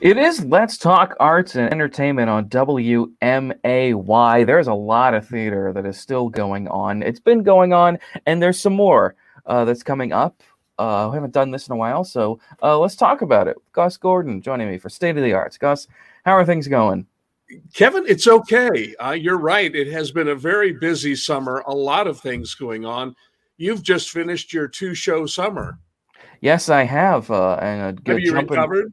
It is Let's Talk Arts and Entertainment on WMAY. There's a lot of theater that is still going on. It's been going on, and there's some more uh, that's coming up. Uh, we haven't done this in a while, so uh, let's talk about it. Gus Gordon joining me for State of the Arts. Gus, how are things going? Kevin, it's okay. Uh, you're right. It has been a very busy summer, a lot of things going on. You've just finished your two show summer. Yes, I have. Uh, and a good Have you jumping- recovered?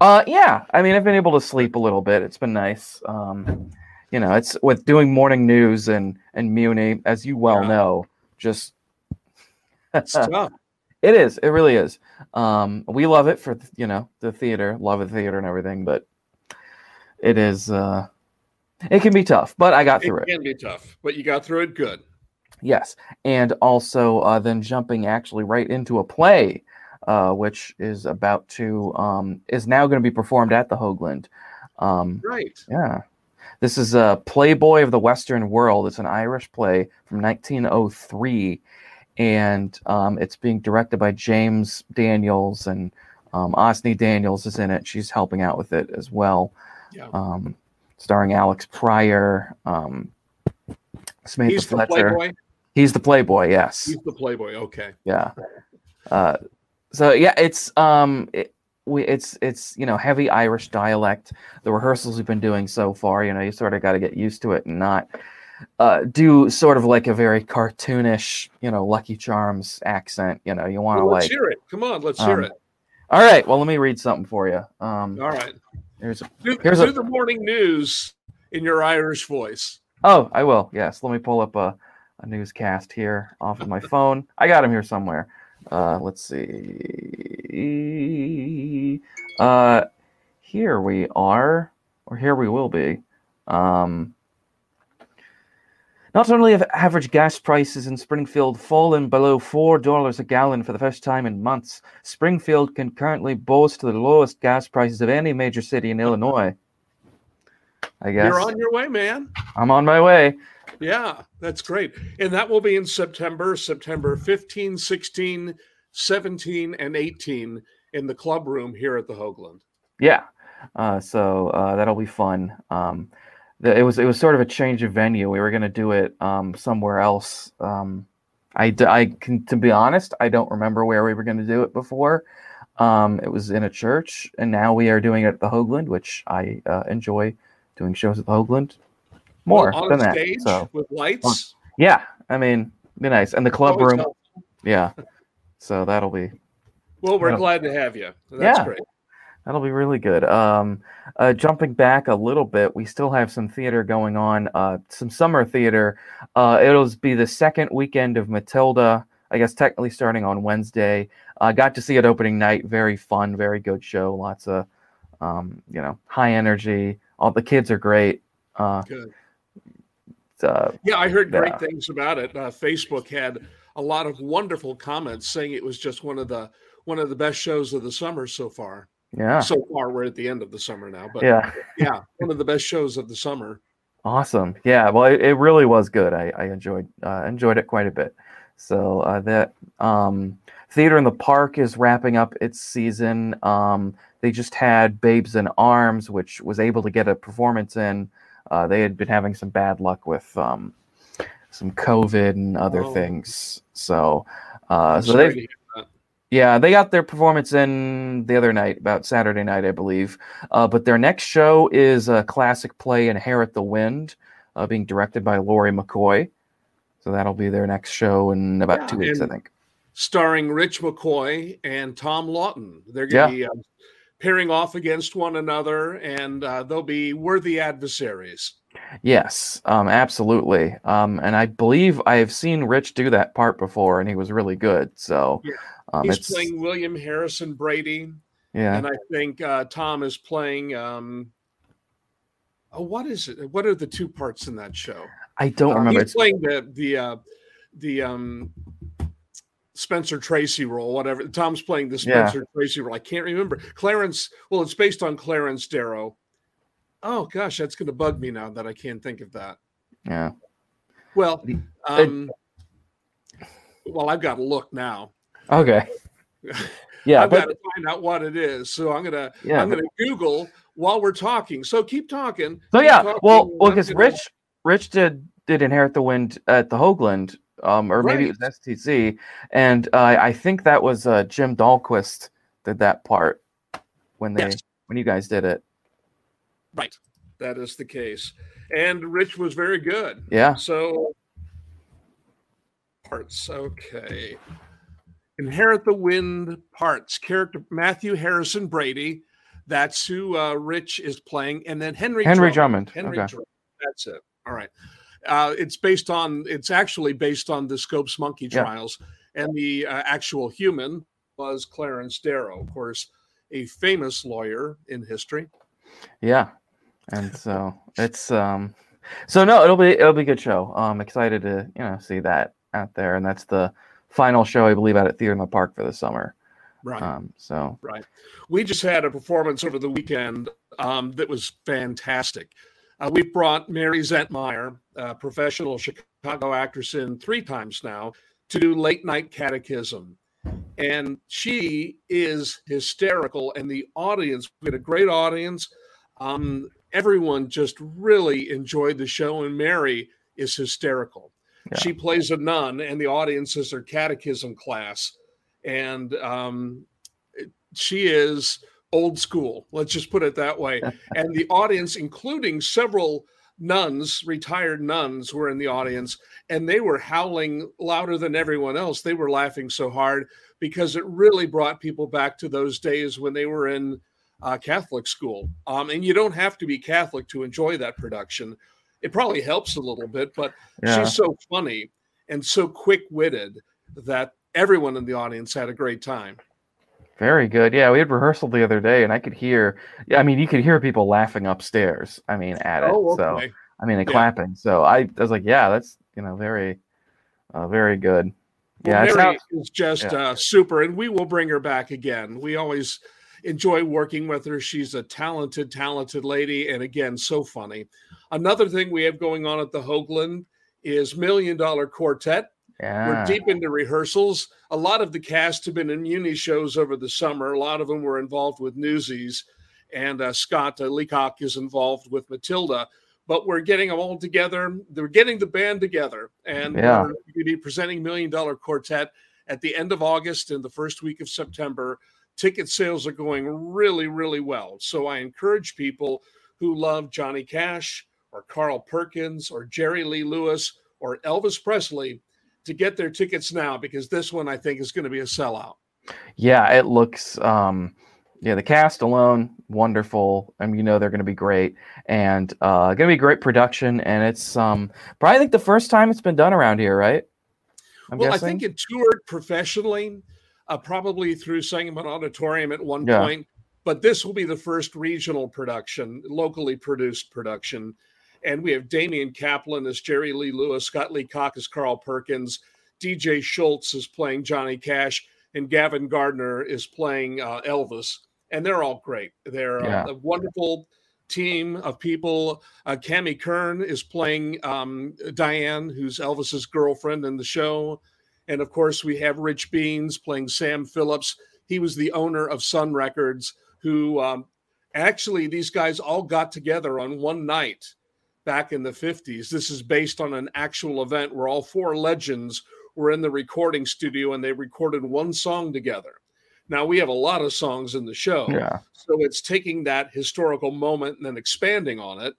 Uh, yeah. I mean, I've been able to sleep a little bit. It's been nice. Um, you know, it's with doing morning news and and Muni, as you well Yeah. know, just It's tough. it is. It really is. Um, we love it for you know the theater, love the theater and everything, but it is. Uh, it can be tough, but I got It through it. can be tough, but you got through it good. Yes, and also uh, then jumping actually right into a play, uh, which is about to um, is now going to be performed at the Hoogland. Um, Right. yeah, this is a Playboy of the Western World. It's an Irish play from 1903, and um, it's being directed by James Daniels, and um, Osney Daniels is in it. She's helping out with it as well. Yeah. Um, starring Alex Pryor, um, Samantha He's the Fletcher. playboy. He's the Playboy, yes. He's the playboy. Okay. Yeah. Uh, so yeah, it's um, it, we it's it's you know heavy Irish dialect. The rehearsals we've been doing so far, you know, you sort of got to get used to it and not uh, do sort of like a very cartoonish, you know, Lucky Charms accent. You know, you want to Well, like. hear it. Come on, let's hear um, it. All right. Well, let me read something for you. Um, All right. here's a, Do, here's do a- the morning news in your Irish voice. oh, I will. Yes. Let me pull up a, a newscast here off of my phone. I got him here somewhere. Uh, let's see. Uh, here we are, or here we will be. Um, not only have average gas prices in Springfield fallen below $4 a gallon for the first time in months, Springfield can currently boast the lowest gas prices of any major city in Illinois. I guess You're on your way, man. I'm on my way. Yeah, that's great. And that will be in September, September 15, 16, 17, and 18 in the club room here at the Hoogland. Yeah. Uh, so uh, that'll be fun. Um, the, it was it was sort of a change of venue. We were going to do it um, somewhere else. Um, I, I can to be honest, I don't remember where we were going to do it before. Um, it was in a church, and now we are doing it at the Hoogland, which I uh, enjoy doing shows at the Hoogland more Well, on than a that. So with lights. yeah, I mean, be nice, and the club Always room, helps. yeah. So that'll be Well, we're glad to have you. That's Yeah. great. That'll be really good. Um, uh, jumping back a little bit, we still have some theater going on, uh, some summer theater. Uh, it'll be the second weekend of Matilda, I guess technically starting on Wednesday. I got to see it opening night. Very fun, very good show. Lots of, um, you know, high energy. All the kids are great. Uh, Good. Uh, Yeah, I heard great things about it. Uh, Facebook had a lot of wonderful comments saying it was just one of the one of the best shows of the summer so far. yeah, So far, we're at the end of the summer now, but yeah. yeah, one of the best shows of the summer. Awesome. Yeah. Well, it, it really was good. I, I enjoyed uh, enjoyed it quite a bit. So uh, that um, theater in the park is wrapping up its season. Um, they just had Babes in Arms, which was able to get a performance in. Uh, they had been having some bad luck with um, some COVID and other Oh. things. So uh, so they to hear that. yeah, they got their performance in the other night, about Saturday night, I believe. Uh, but their next show is a classic play, Inherit the Wind, uh, being directed by Laurie McCoy. So that'll be their next show in about Yeah, two weeks, I think. starring Rich McCoy and Tom Lawton. They're going to Yeah. be uh, pairing off against one another, and uh, they'll be worthy adversaries. Yes, um, absolutely. Um, and I believe I have seen Rich do that part before, and he was really good. So Yeah. um, He's it's playing William Harrison Brady, yeah, and I think uh, Tom is playing. Um, oh, what is it? What are the two parts in that show? I don't Uh, remember. He's playing the the uh, the um, Spencer Tracy role, whatever. Tom's playing the Yeah. Spencer Tracy role. I can't remember. Clarence. Well, it's based on Clarence Darrow. Oh gosh, that's going to bug me now that I can't think of that. yeah, Well, um, well, I've got to look now. okay, Yeah, I've but got to find out what it is. So I'm gonna yeah, I'm gonna Google while we're talking. So keep talking. so Keep yeah, talking. well, well, because Rich Rich did did inherit the wind at the Hoogland, um, or maybe it was STC, and uh, I think that was uh, Jim Dahlquist did that part when they Yes. when you guys did it. Right. That is the case. And Rich was very good. Yeah, So parts. Okay. Inherit the Wind parts. Character Matthew Harrison Brady. That's who uh, Rich is playing. And then Henry Henry Drummond. Drummond. Henry okay. Drummond. That's it. All right. Uh, it's based on, it's actually based on the Scopes Monkey Yeah. trials. And the uh, actual human was Clarence Darrow, of course, a famous lawyer in history. Yeah, and so it's um, so no, it'll be it'll be a good show. I'm excited to you know see that out there, and that's the final show I believe out at Theater in the Park for the summer. Right. Um, so right, we just had a performance over the weekend um, that was fantastic. Uh, we brought Mary Zentmeyer, a professional Chicago actress, in three times now to do late night catechism. And she is hysterical, and the audience, we had a great audience. Um, everyone just really enjoyed the show, and Mary is hysterical. Yeah. She plays a nun, and the audience is her catechism class. And um, she is old school. Let's just put it that way. and the audience, including several nuns, retired nuns, were in the audience, and they were howling louder than everyone else. They were laughing so hard because it really brought people back to those days when they were in uh, Catholic school. Um, and you don't have to be Catholic to enjoy that production. It probably helps a little bit, but yeah, she's so funny and so quick witted that everyone in the audience had a great time. Very good. Yeah, we had rehearsal the other day, and I could hear. Yeah, I mean, you could hear people laughing upstairs. I mean, at it. Oh, So. I mean, and Yeah. clapping. So I, I was like, yeah, that's you know very, uh, very good. Well, Yeah, it Mary sounds- is just yeah. uh, super, and we will bring her back again. We always enjoy working with her. She's a talented, talented lady, and again, so funny. Another thing we have going on at the Hoogland is Million Dollar Quartet. Yeah. We're deep into rehearsals. A lot of the cast have been in uni shows over the summer. A lot of them were involved with Newsies, and uh, Scott uh, Leacock is involved with Matilda. But we're getting them all together. They're getting the band together, and Yeah. we're going to be presenting Million Dollar Quartet at the end of August and the first week of September. Ticket sales are going really, really well. So I encourage people who love Johnny Cash or Carl Perkins or Jerry Lee Lewis or Elvis Presley to get their tickets now because this one I think is going to be a sellout. Yeah, it looks um yeah, the cast alone wonderful. I mean, you know they're going to be great and uh going to be great production and it's um probably I think the first time it's been done around here, right? I'm well, guessing. I think it toured professionally, uh, probably through Sangamon Auditorium at one Yeah. point, but this will be the first regional production, locally produced production. And we have Damian Kaplan as Jerry Lee Lewis, Scott Leacock as Carl Perkins, DJ Schultz is playing Johnny Cash, and Gavin Gardner is playing uh, Elvis. And they're all great. They're Yeah. uh, a wonderful team of people. Uh, Cami Kern is playing um, Diane, who's Elvis's girlfriend in the show. And of course, we have Rich Beans playing Sam Phillips. He was the owner of Sun Records, who um, actually, these guys all got together on one night back in the 50s. This is based on an actual event where all four legends were in the recording studio and they recorded one song together. Now, we have a lot of songs in the show. yeah. So it's taking that historical moment and then expanding on it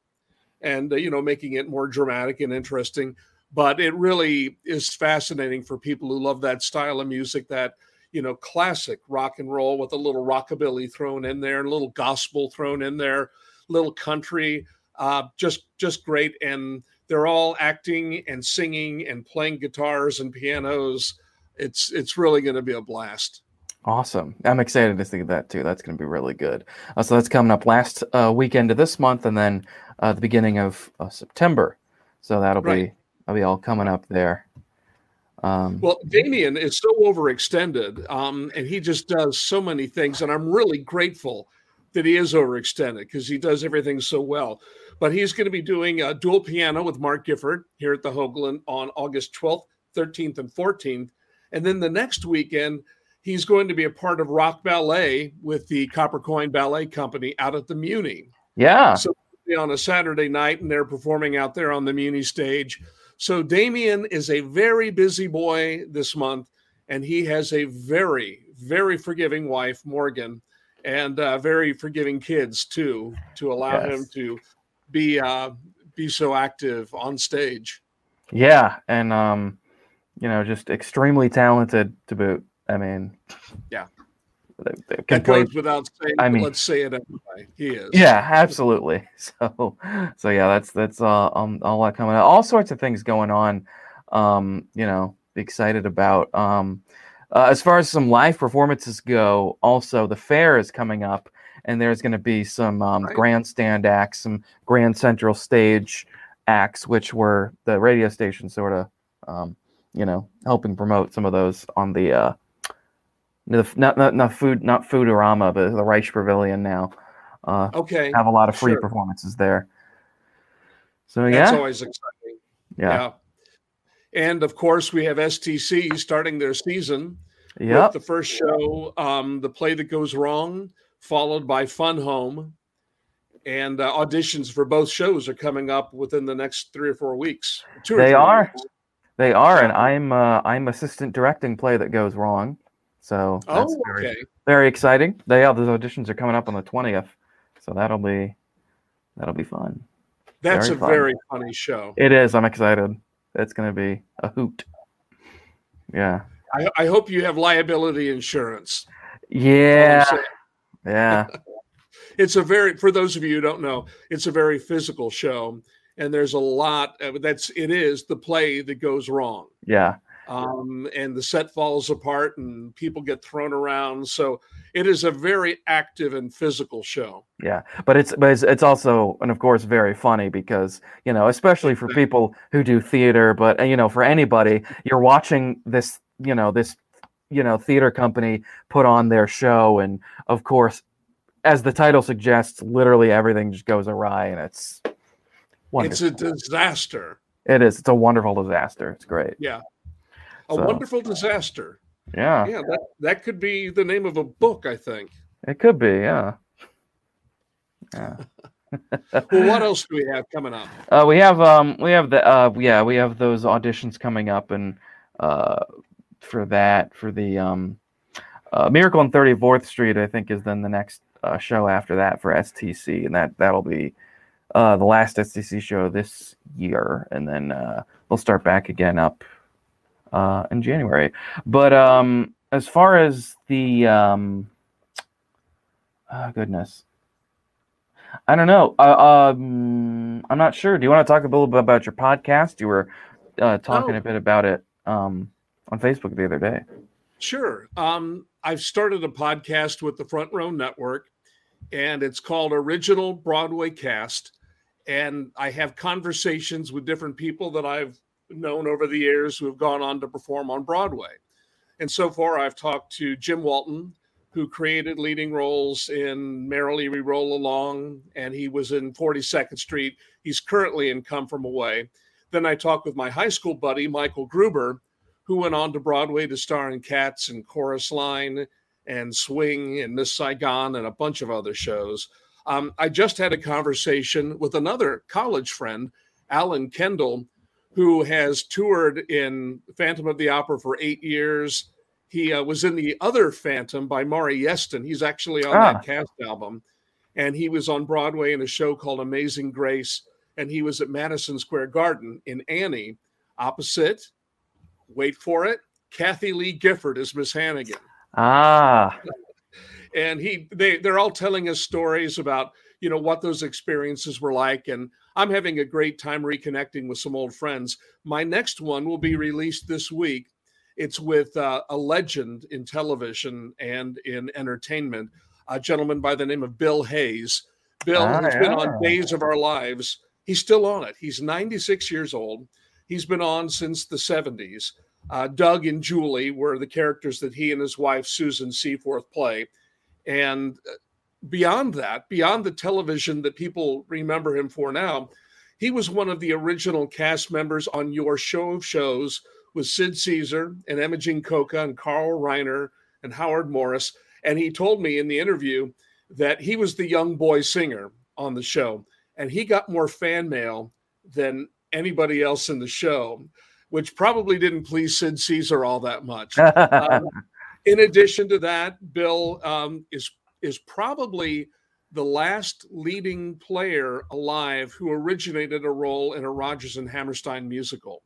and, uh, you know, making it more dramatic and interesting. But it really is fascinating for people who love that style of music, that, you know, classic rock and roll with a little rockabilly thrown in there, a little gospel thrown in there, little country. Uh, just, just great. And they're all acting and singing and playing guitars and pianos. It's, it's really going to be a blast. Awesome. I'm excited to see that too. That's going to be really good. Uh, so that's coming up last uh, weekend of this month and then uh, the beginning of uh, September. So that'll be Right. that'll be all coming up there. Um, Well, Damien is so overextended, um, and he just does so many things, and I'm really grateful that he is overextended because he does everything so well. But he's going to be doing a dual piano with Mark Gifford here at the Hoogland on August 12th, 13th, and 14th, and then the next weekend he's going to be a part of rock ballet with the Copper Coin Ballet Company out at the Muni. Yeah. So on a Saturday night, and they're performing out there on the Muni stage. So Damien is a very busy boy this month, and he has a very, very forgiving wife, Morgan, and uh, very forgiving kids too, to allow yes. him to be uh, be so active on stage. Yeah, and um, you know, just extremely talented to boot. I mean, yeah, that goes without saying. I mean, let's say it anyway. He is. Yeah, absolutely. So, so yeah, that's that's uh, um, all that coming out. All sorts of things going on. Um, you know, excited about. Um, uh, as far as some live performances go, also the fair is coming up, and there's going to be some um, right. grandstand acts, some grand central stage acts, which were the radio station sort of, um, you know, helping promote some of those on the uh, not not not food not Foodorama, but the Reich Pavilion now. Uh, okay, have a lot of free sure. performances there. So yeah, that's always exciting. Yeah. yeah. And of course, we have STC starting their season. Yeah. The first show, um, the play that goes wrong, followed by Fun Home, and uh, auditions for both shows are coming up within the next three or four weeks. Two they are. Weeks. They are, and I'm uh, I'm assistant directing play that goes wrong. So that's oh, very, okay. very exciting. They yeah, those auditions are coming up on the twentieth, so that'll be that'll be fun. That's very a fun. very funny show. It is. I'm excited. It's going to be a hoot. Yeah. I, I hope you have liability insurance. Yeah. Yeah. it's a very for those of you who don't know, it's a very physical show, and there's a lot. That's it is the play that goes wrong. Yeah um, and the set falls apart and people get thrown around. So it is a very active and physical show. Yeah, but it's but it's, it's also and of course very funny because you know especially for people who do theater, but you know for anybody, you're watching this you know this you know theater company put on their show, and of course, as the title suggests, literally everything just goes awry, and it's wonderful. it's a disaster. It is. It's a wonderful disaster. It's great. Yeah a so, wonderful disaster. Yeah. Yeah, that, that could be the name of a book, I think. It could be, yeah. Yeah. well, what else do we have coming up? Uh, we have um we have the uh yeah, we have those auditions coming up and uh for that for the um uh, Miracle on 34th Street I think is then the next uh, show after that for STC and that that'll be uh the last STC show this year and then uh we'll start back again up uh, in January. But um, as far as the um, oh, goodness, I don't know. Uh, um, I'm not sure. Do you want to talk a little bit about your podcast? You were uh, talking oh. a bit about it um, on Facebook the other day. Sure. Um, I've started a podcast with the Front Row Network, and it's called Original Broadway Cast. And I have conversations with different people that I've known over the years who have gone on to perform on Broadway. And so far, I've talked to Jim Walton, who created leading roles in Merrily We Roll Along, and he was in 42nd Street. He's currently in Come From Away. Then I talked with my high school buddy, Michael Gruber, who went on to Broadway to star in Cats and Chorus Line and Swing and Miss Saigon and a bunch of other shows. Um, I just had a conversation with another college friend, Alan Kendall, who has toured in Phantom of the Opera for eight years. He uh, was in the other Phantom by Maury Yeston. He's actually on ah. that cast album. And he was on Broadway in a show called Amazing Grace. And he was at Madison Square Garden in Annie, opposite, wait for it, Kathie Lee Gifford as Miss Hannigan. Ah. and he they they're all telling us stories about you know what those experiences were like and i'm having a great time reconnecting with some old friends. My next one will be released this week. It's with uh, a legend in television and in entertainment a gentleman by the name of bill hayes. Bill ah, has yeah. been on days of our lives. He's still on it. He's 96 years old. He's been on since the 70s uh, doug and julie were the characters that he and his wife susan seaforth play. And uh, beyond that, beyond the television that people remember him for now, he was one of the original cast members on Your Show of Shows with Sid Caesar and Imogene Coca and Carl Reiner and Howard Morris. And he told me in the interview that he was the young boy singer on the show, and he got more fan mail than anybody else in the show, which probably didn't please Sid Caesar all that much. um, in addition to that, Bill um, is is probably the last leading player alive who originated a role in a Rodgers and Hammerstein musical.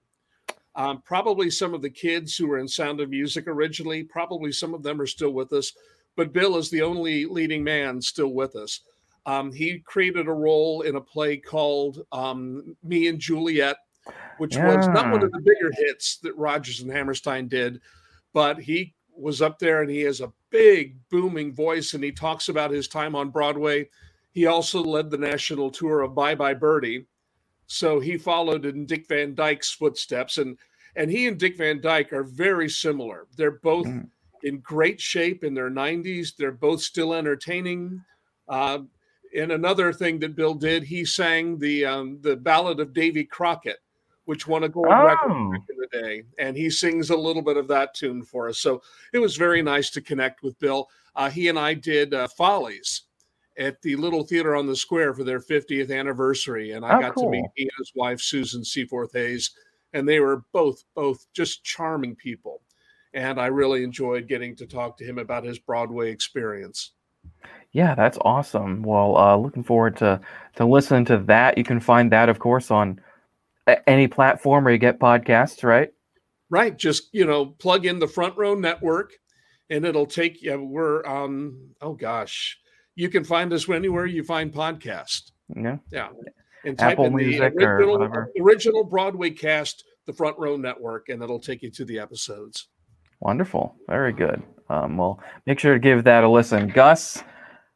Um, probably some of the kids who were in Sound of Music originally, probably some of them are still with us, but Bill is the only leading man still with us. Um, he created a role in a play called um, Me and Juliet, which yeah. was not one of the bigger hits that Rodgers and Hammerstein did, but he was up there and he has a big booming voice and he talks about his time on Broadway. He also led the national tour of Bye Bye Birdie. So he followed in Dick Van Dyke's footsteps and and he and Dick Van Dyke are very similar. They're both mm. in great shape in their 90s. They're both still entertaining. Uh, and another thing that Bill did, he sang the um, the Ballad of Davy Crockett which won a gold oh. record back in the day. And he sings a little bit of that tune for us. So it was very nice to connect with Bill. Uh, he and I did uh, Follies at the Little Theater on the Square for their 50th anniversary. And I oh, got cool. to meet he and his wife, Susan Seaforth Hayes. And they were both, both just charming people. And I really enjoyed getting to talk to him about his Broadway experience. Yeah, that's awesome. Well, uh, looking forward to to listening to that. You can find that, of course, on any platform where you get podcasts, right? Right. Just you know, plug in the Front Row Network, and it'll take you. We're um. Oh gosh, you can find us anywhere you find podcast. Yeah. Yeah. And type Apple in Music the original, original Broadway cast, the Front Row Network, and it'll take you to the episodes. Wonderful. Very good. Um, well, make sure to give that a listen. Gus,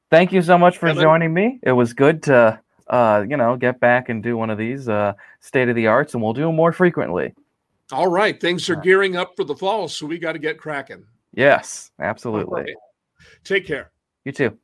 thank you so much for joining me. It was good to uh, you know, get back and do one of these uh, state of the arts, and we'll do them more frequently. All right, things are gearing up for the fall, so we got to get cracking. Yes, absolutely. Take care. You too.